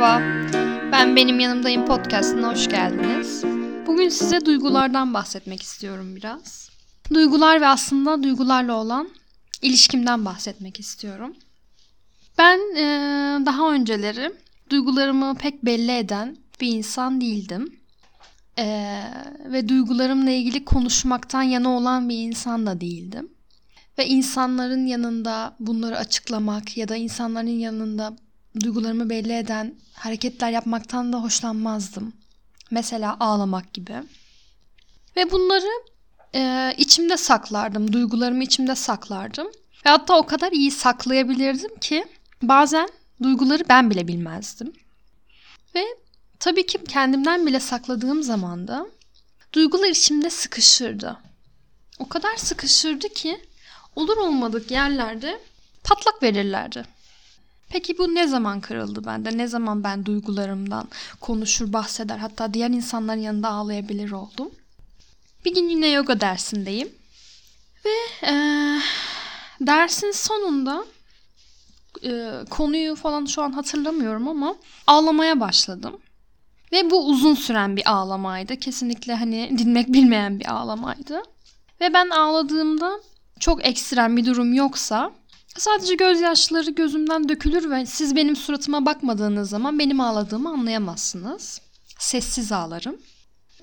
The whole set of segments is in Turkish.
Merhaba, ben Benim Yanımdayım podcastına hoş geldiniz. Bugün size duygulardan bahsetmek istiyorum biraz. Duygular ve aslında duygularla olan ilişkimden bahsetmek istiyorum. Ben e, daha önceleri duygularımı pek belli eden bir insan değildim. E, ve duygularımla ilgili konuşmaktan yana olan bir insan da değildim. Ve insanların yanında bunları açıklamak ya da insanların yanında duygularımı belli eden hareketler yapmaktan da hoşlanmazdım. Mesela ağlamak gibi. Ve bunları e, içimde saklardım. Duygularımı içimde saklardım. Ve hatta o kadar iyi saklayabilirdim ki bazen duyguları ben bile bilmezdim. Ve tabii ki kendimden bile sakladığım zaman da duygular içimde sıkışırdı. O kadar sıkışırdı ki olur olmadık yerlerde patlak verirlerdi. Peki bu ne zaman kırıldı bende? Ne zaman ben duygularımdan konuşur, bahseder, hatta diğer insanların yanında ağlayabilir oldum? Bir gün yine yoga dersindeyim. Ve e, dersin sonunda e, konuyu falan şu an hatırlamıyorum ama ağlamaya başladım. Ve bu uzun süren bir ağlamaydı. Kesinlikle hani dinmek bilmeyen bir ağlamaydı. Ve ben ağladığımda çok ekstrem bir durum yoksa sadece gözyaşları gözümden dökülür ve siz benim suratıma bakmadığınız zaman benim ağladığımı anlayamazsınız. Sessiz ağlarım.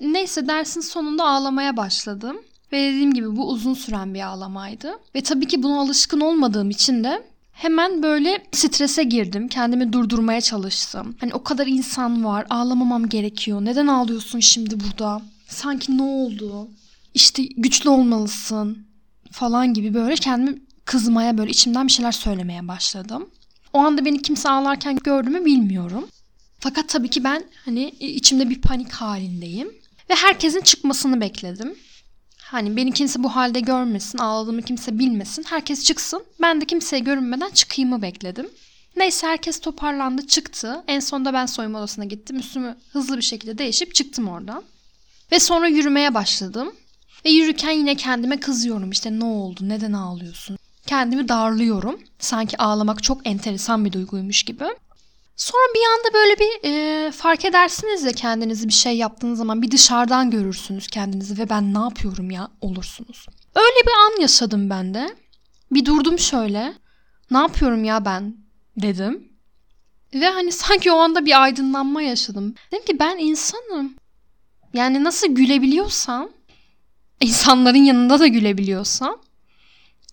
Neyse dersin sonunda ağlamaya başladım. Ve dediğim gibi bu uzun süren bir ağlamaydı. Ve tabii ki buna alışkın olmadığım için de hemen böyle strese girdim. Kendimi durdurmaya çalıştım. Hani o kadar insan var, ağlamamam gerekiyor. Neden ağlıyorsun şimdi burada? Sanki ne oldu? İşte güçlü olmalısın falan gibi böyle kendimi kızmaya böyle içimden bir şeyler söylemeye başladım. O anda beni kimse ağlarken gördü mü bilmiyorum. Fakat tabii ki ben hani içimde bir panik halindeyim. Ve herkesin çıkmasını bekledim. Hani beni kimse bu halde görmesin, ağladığımı kimse bilmesin. Herkes çıksın. Ben de kimseye görünmeden çıkayımı bekledim. Neyse herkes toparlandı çıktı. En sonunda ben soyunma odasına gittim. Üstümü hızlı bir şekilde değişip çıktım oradan. Ve sonra yürümeye başladım. Ve yürürken yine kendime kızıyorum. İşte ne oldu? Neden ağlıyorsun? Kendimi darlıyorum. Sanki ağlamak çok enteresan bir duyguymuş gibi. Sonra bir anda böyle bir e, fark edersiniz ya kendinizi bir şey yaptığınız zaman bir dışarıdan görürsünüz kendinizi ve ben ne yapıyorum ya olursunuz. Öyle bir an yaşadım ben de. Bir durdum şöyle. Ne yapıyorum ya ben dedim. Ve hani sanki o anda bir aydınlanma yaşadım. Dedim ki ben insanım. Yani nasıl gülebiliyorsam, insanların yanında da gülebiliyorsam,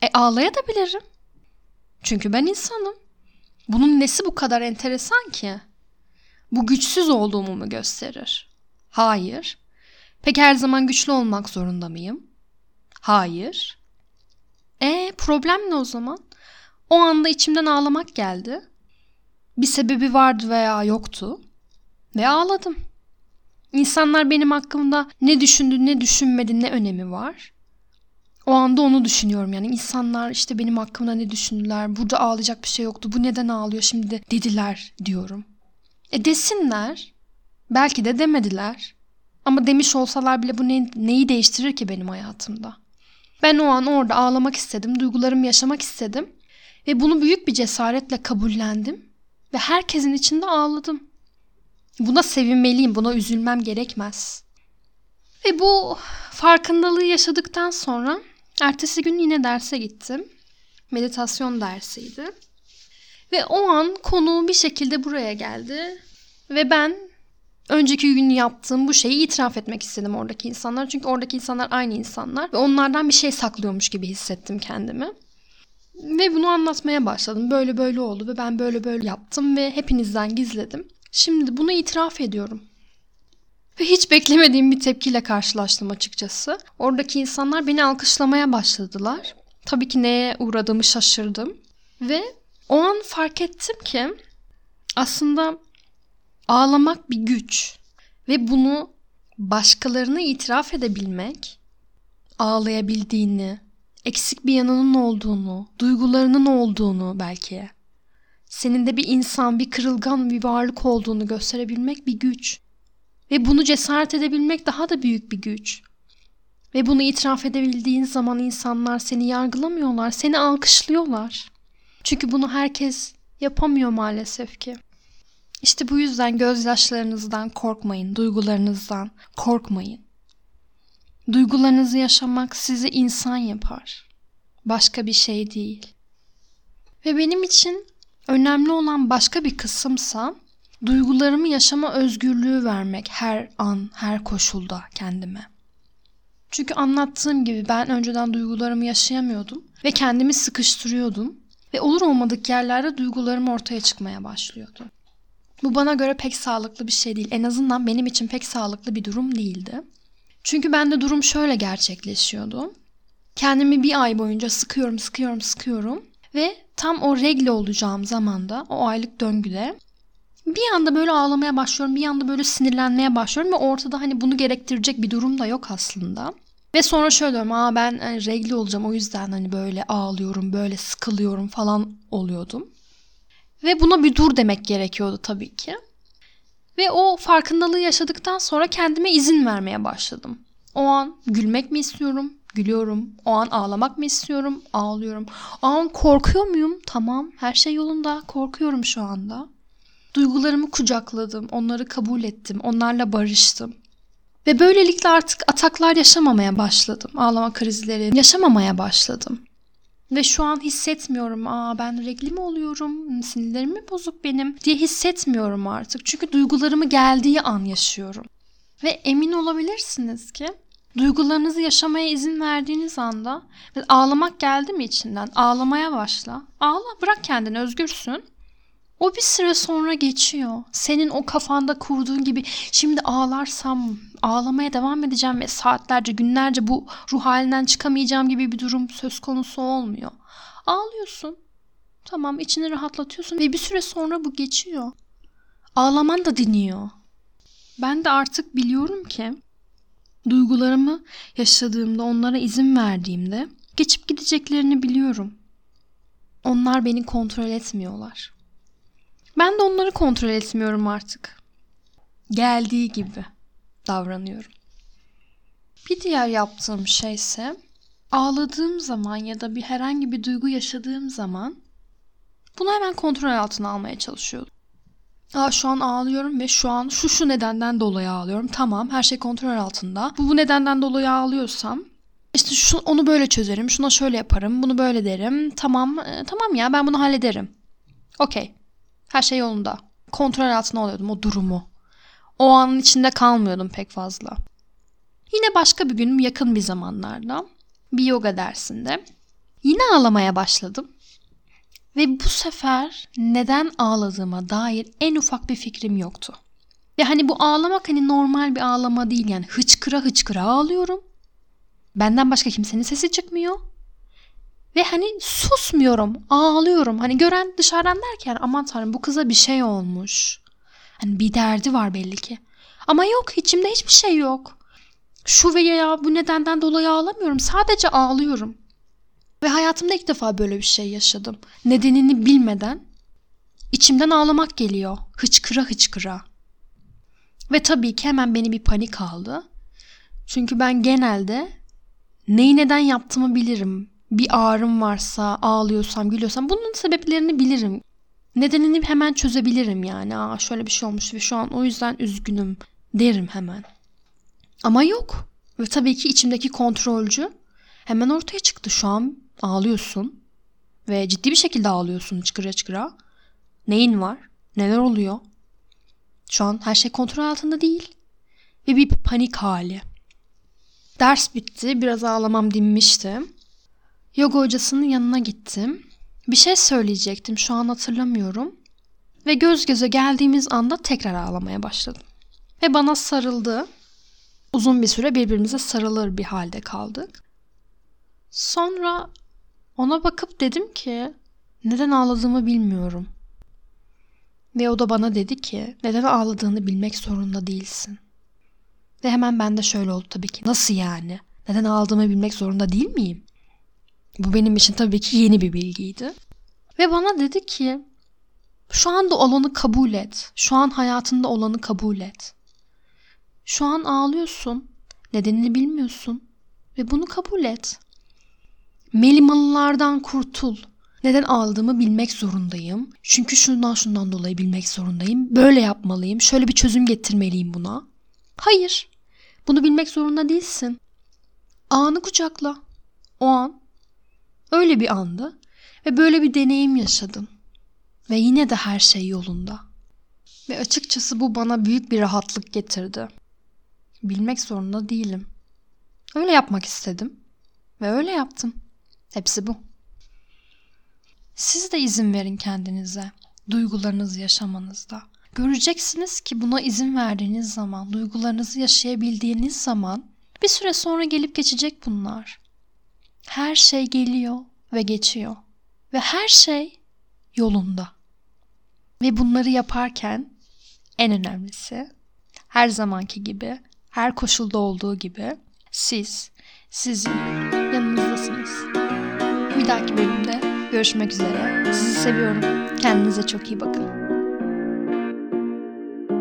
e ağlayabilirim. Çünkü ben insanım. Bunun nesi bu kadar enteresan ki? Bu güçsüz olduğumu mu gösterir? Hayır. Peki her zaman güçlü olmak zorunda mıyım? Hayır. E problem ne o zaman? O anda içimden ağlamak geldi. Bir sebebi vardı veya yoktu. Ve ağladım. İnsanlar benim hakkımda ne düşündü ne düşünmedi ne önemi var. O anda onu düşünüyorum yani insanlar işte benim hakkımda ne düşündüler burada ağlayacak bir şey yoktu bu neden ağlıyor şimdi dediler diyorum. E desinler belki de demediler ama demiş olsalar bile bu ne, neyi değiştirir ki benim hayatımda. Ben o an orada ağlamak istedim duygularımı yaşamak istedim ve bunu büyük bir cesaretle kabullendim ve herkesin içinde ağladım. Buna sevinmeliyim buna üzülmem gerekmez. Ve bu farkındalığı yaşadıktan sonra Ertesi gün yine derse gittim. Meditasyon dersiydi. Ve o an konu bir şekilde buraya geldi. Ve ben önceki gün yaptığım bu şeyi itiraf etmek istedim oradaki insanlar. Çünkü oradaki insanlar aynı insanlar. Ve onlardan bir şey saklıyormuş gibi hissettim kendimi. Ve bunu anlatmaya başladım. Böyle böyle oldu ve ben böyle böyle yaptım ve hepinizden gizledim. Şimdi bunu itiraf ediyorum. Ve hiç beklemediğim bir tepkiyle karşılaştım açıkçası. Oradaki insanlar beni alkışlamaya başladılar. Tabii ki neye uğradığımı şaşırdım. Ve o an fark ettim ki aslında ağlamak bir güç. Ve bunu başkalarına itiraf edebilmek, ağlayabildiğini, eksik bir yanının olduğunu, duygularının olduğunu belki, senin de bir insan, bir kırılgan bir varlık olduğunu gösterebilmek bir güç. Ve bunu cesaret edebilmek daha da büyük bir güç. Ve bunu itiraf edebildiğin zaman insanlar seni yargılamıyorlar, seni alkışlıyorlar. Çünkü bunu herkes yapamıyor maalesef ki. İşte bu yüzden gözyaşlarınızdan korkmayın, duygularınızdan korkmayın. Duygularınızı yaşamak sizi insan yapar. Başka bir şey değil. Ve benim için önemli olan başka bir kısımsa duygularımı yaşama özgürlüğü vermek her an, her koşulda kendime. Çünkü anlattığım gibi ben önceden duygularımı yaşayamıyordum ve kendimi sıkıştırıyordum ve olur olmadık yerlerde duygularım ortaya çıkmaya başlıyordu. Bu bana göre pek sağlıklı bir şey değil. En azından benim için pek sağlıklı bir durum değildi. Çünkü bende durum şöyle gerçekleşiyordu. Kendimi bir ay boyunca sıkıyorum, sıkıyorum, sıkıyorum ve tam o regle olacağım zamanda, o aylık döngüde bir anda böyle ağlamaya başlıyorum, bir anda böyle sinirlenmeye başlıyorum ve ortada hani bunu gerektirecek bir durum da yok aslında. Ve sonra şöyle diyorum, aa ben hani regli olacağım o yüzden hani böyle ağlıyorum, böyle sıkılıyorum falan oluyordum. Ve buna bir dur demek gerekiyordu tabii ki. Ve o farkındalığı yaşadıktan sonra kendime izin vermeye başladım. O an gülmek mi istiyorum? Gülüyorum. O an ağlamak mı istiyorum? Ağlıyorum. O an korkuyor muyum? Tamam, her şey yolunda. Korkuyorum şu anda. Duygularımı kucakladım, onları kabul ettim, onlarla barıştım. Ve böylelikle artık ataklar yaşamamaya başladım. Ağlama krizleri yaşamamaya başladım. Ve şu an hissetmiyorum. Aa ben regli mi oluyorum? Sinirlerim mi bozuk benim? diye hissetmiyorum artık. Çünkü duygularımı geldiği an yaşıyorum. Ve emin olabilirsiniz ki duygularınızı yaşamaya izin verdiğiniz anda ağlamak geldi mi içinden? Ağlamaya başla. Ağla bırak kendini özgürsün. O bir süre sonra geçiyor. Senin o kafanda kurduğun gibi şimdi ağlarsam ağlamaya devam edeceğim ve saatlerce günlerce bu ruh halinden çıkamayacağım gibi bir durum söz konusu olmuyor. Ağlıyorsun. Tamam içini rahatlatıyorsun ve bir süre sonra bu geçiyor. Ağlaman da diniyor. Ben de artık biliyorum ki duygularımı yaşadığımda onlara izin verdiğimde geçip gideceklerini biliyorum. Onlar beni kontrol etmiyorlar. Ben de onları kontrol etmiyorum artık. Geldiği gibi davranıyorum. Bir diğer yaptığım şey ise ağladığım zaman ya da bir herhangi bir duygu yaşadığım zaman bunu hemen kontrol altına almaya çalışıyordum. Aa, şu an ağlıyorum ve şu an şu şu nedenden dolayı ağlıyorum. Tamam her şey kontrol altında. Bu bu nedenden dolayı ağlıyorsam işte şu, onu böyle çözerim. Şuna şöyle yaparım. Bunu böyle derim. Tamam e, tamam ya ben bunu hallederim. Okey. Her şey yolunda. Kontrol altına alıyordum o durumu. O anın içinde kalmıyordum pek fazla. Yine başka bir gün yakın bir zamanlarda bir yoga dersinde yine ağlamaya başladım. Ve bu sefer neden ağladığıma dair en ufak bir fikrim yoktu. Ve hani bu ağlamak hani normal bir ağlama değil yani hıçkıra hıçkıra ağlıyorum. Benden başka kimsenin sesi çıkmıyor. Ve hani susmuyorum, ağlıyorum. Hani gören dışarıdan derken aman tanrım bu kıza bir şey olmuş. Hani bir derdi var belli ki. Ama yok içimde hiçbir şey yok. Şu ve ya bu nedenden dolayı ağlamıyorum. Sadece ağlıyorum. Ve hayatımda ilk defa böyle bir şey yaşadım. Nedenini bilmeden içimden ağlamak geliyor. Hıçkıra hıçkıra. Ve tabii ki hemen beni bir panik aldı. Çünkü ben genelde neyi neden yaptığımı bilirim bir ağrım varsa, ağlıyorsam, gülüyorsam bunun sebeplerini bilirim. Nedenini hemen çözebilirim yani. Aa şöyle bir şey olmuş ve şu an o yüzden üzgünüm derim hemen. Ama yok. Ve tabii ki içimdeki kontrolcü hemen ortaya çıktı. Şu an ağlıyorsun ve ciddi bir şekilde ağlıyorsun çıkıra çıkıra. Neyin var? Neler oluyor? Şu an her şey kontrol altında değil. Ve bir panik hali. Ders bitti. Biraz ağlamam dinmişti. Yoga hocasının yanına gittim. Bir şey söyleyecektim şu an hatırlamıyorum. Ve göz göze geldiğimiz anda tekrar ağlamaya başladım. Ve bana sarıldı. Uzun bir süre birbirimize sarılır bir halde kaldık. Sonra ona bakıp dedim ki neden ağladığımı bilmiyorum. Ve o da bana dedi ki neden ağladığını bilmek zorunda değilsin. Ve hemen ben de şöyle oldu tabii ki. Nasıl yani? Neden ağladığımı bilmek zorunda değil miyim? Bu benim için tabii ki yeni bir bilgiydi. Ve bana dedi ki şu anda olanı kabul et. Şu an hayatında olanı kabul et. Şu an ağlıyorsun. Nedenini bilmiyorsun. Ve bunu kabul et. Melimalılardan kurtul. Neden aldığımı bilmek zorundayım. Çünkü şundan şundan dolayı bilmek zorundayım. Böyle yapmalıyım. Şöyle bir çözüm getirmeliyim buna. Hayır. Bunu bilmek zorunda değilsin. Anı kucakla. O an. Öyle bir andı. Ve böyle bir deneyim yaşadım. Ve yine de her şey yolunda. Ve açıkçası bu bana büyük bir rahatlık getirdi. Bilmek zorunda değilim. Öyle yapmak istedim. Ve öyle yaptım. Hepsi bu. Siz de izin verin kendinize, duygularınızı yaşamanızda. Göreceksiniz ki buna izin verdiğiniz zaman, duygularınızı yaşayabildiğiniz zaman bir süre sonra gelip geçecek bunlar. Her şey geliyor ve geçiyor ve her şey yolunda. Ve bunları yaparken en önemlisi her zamanki gibi, her koşulda olduğu gibi siz sizin yanınızdasınız. Bir dahaki bölümde görüşmek üzere. Sizi seviyorum. Kendinize çok iyi bakın.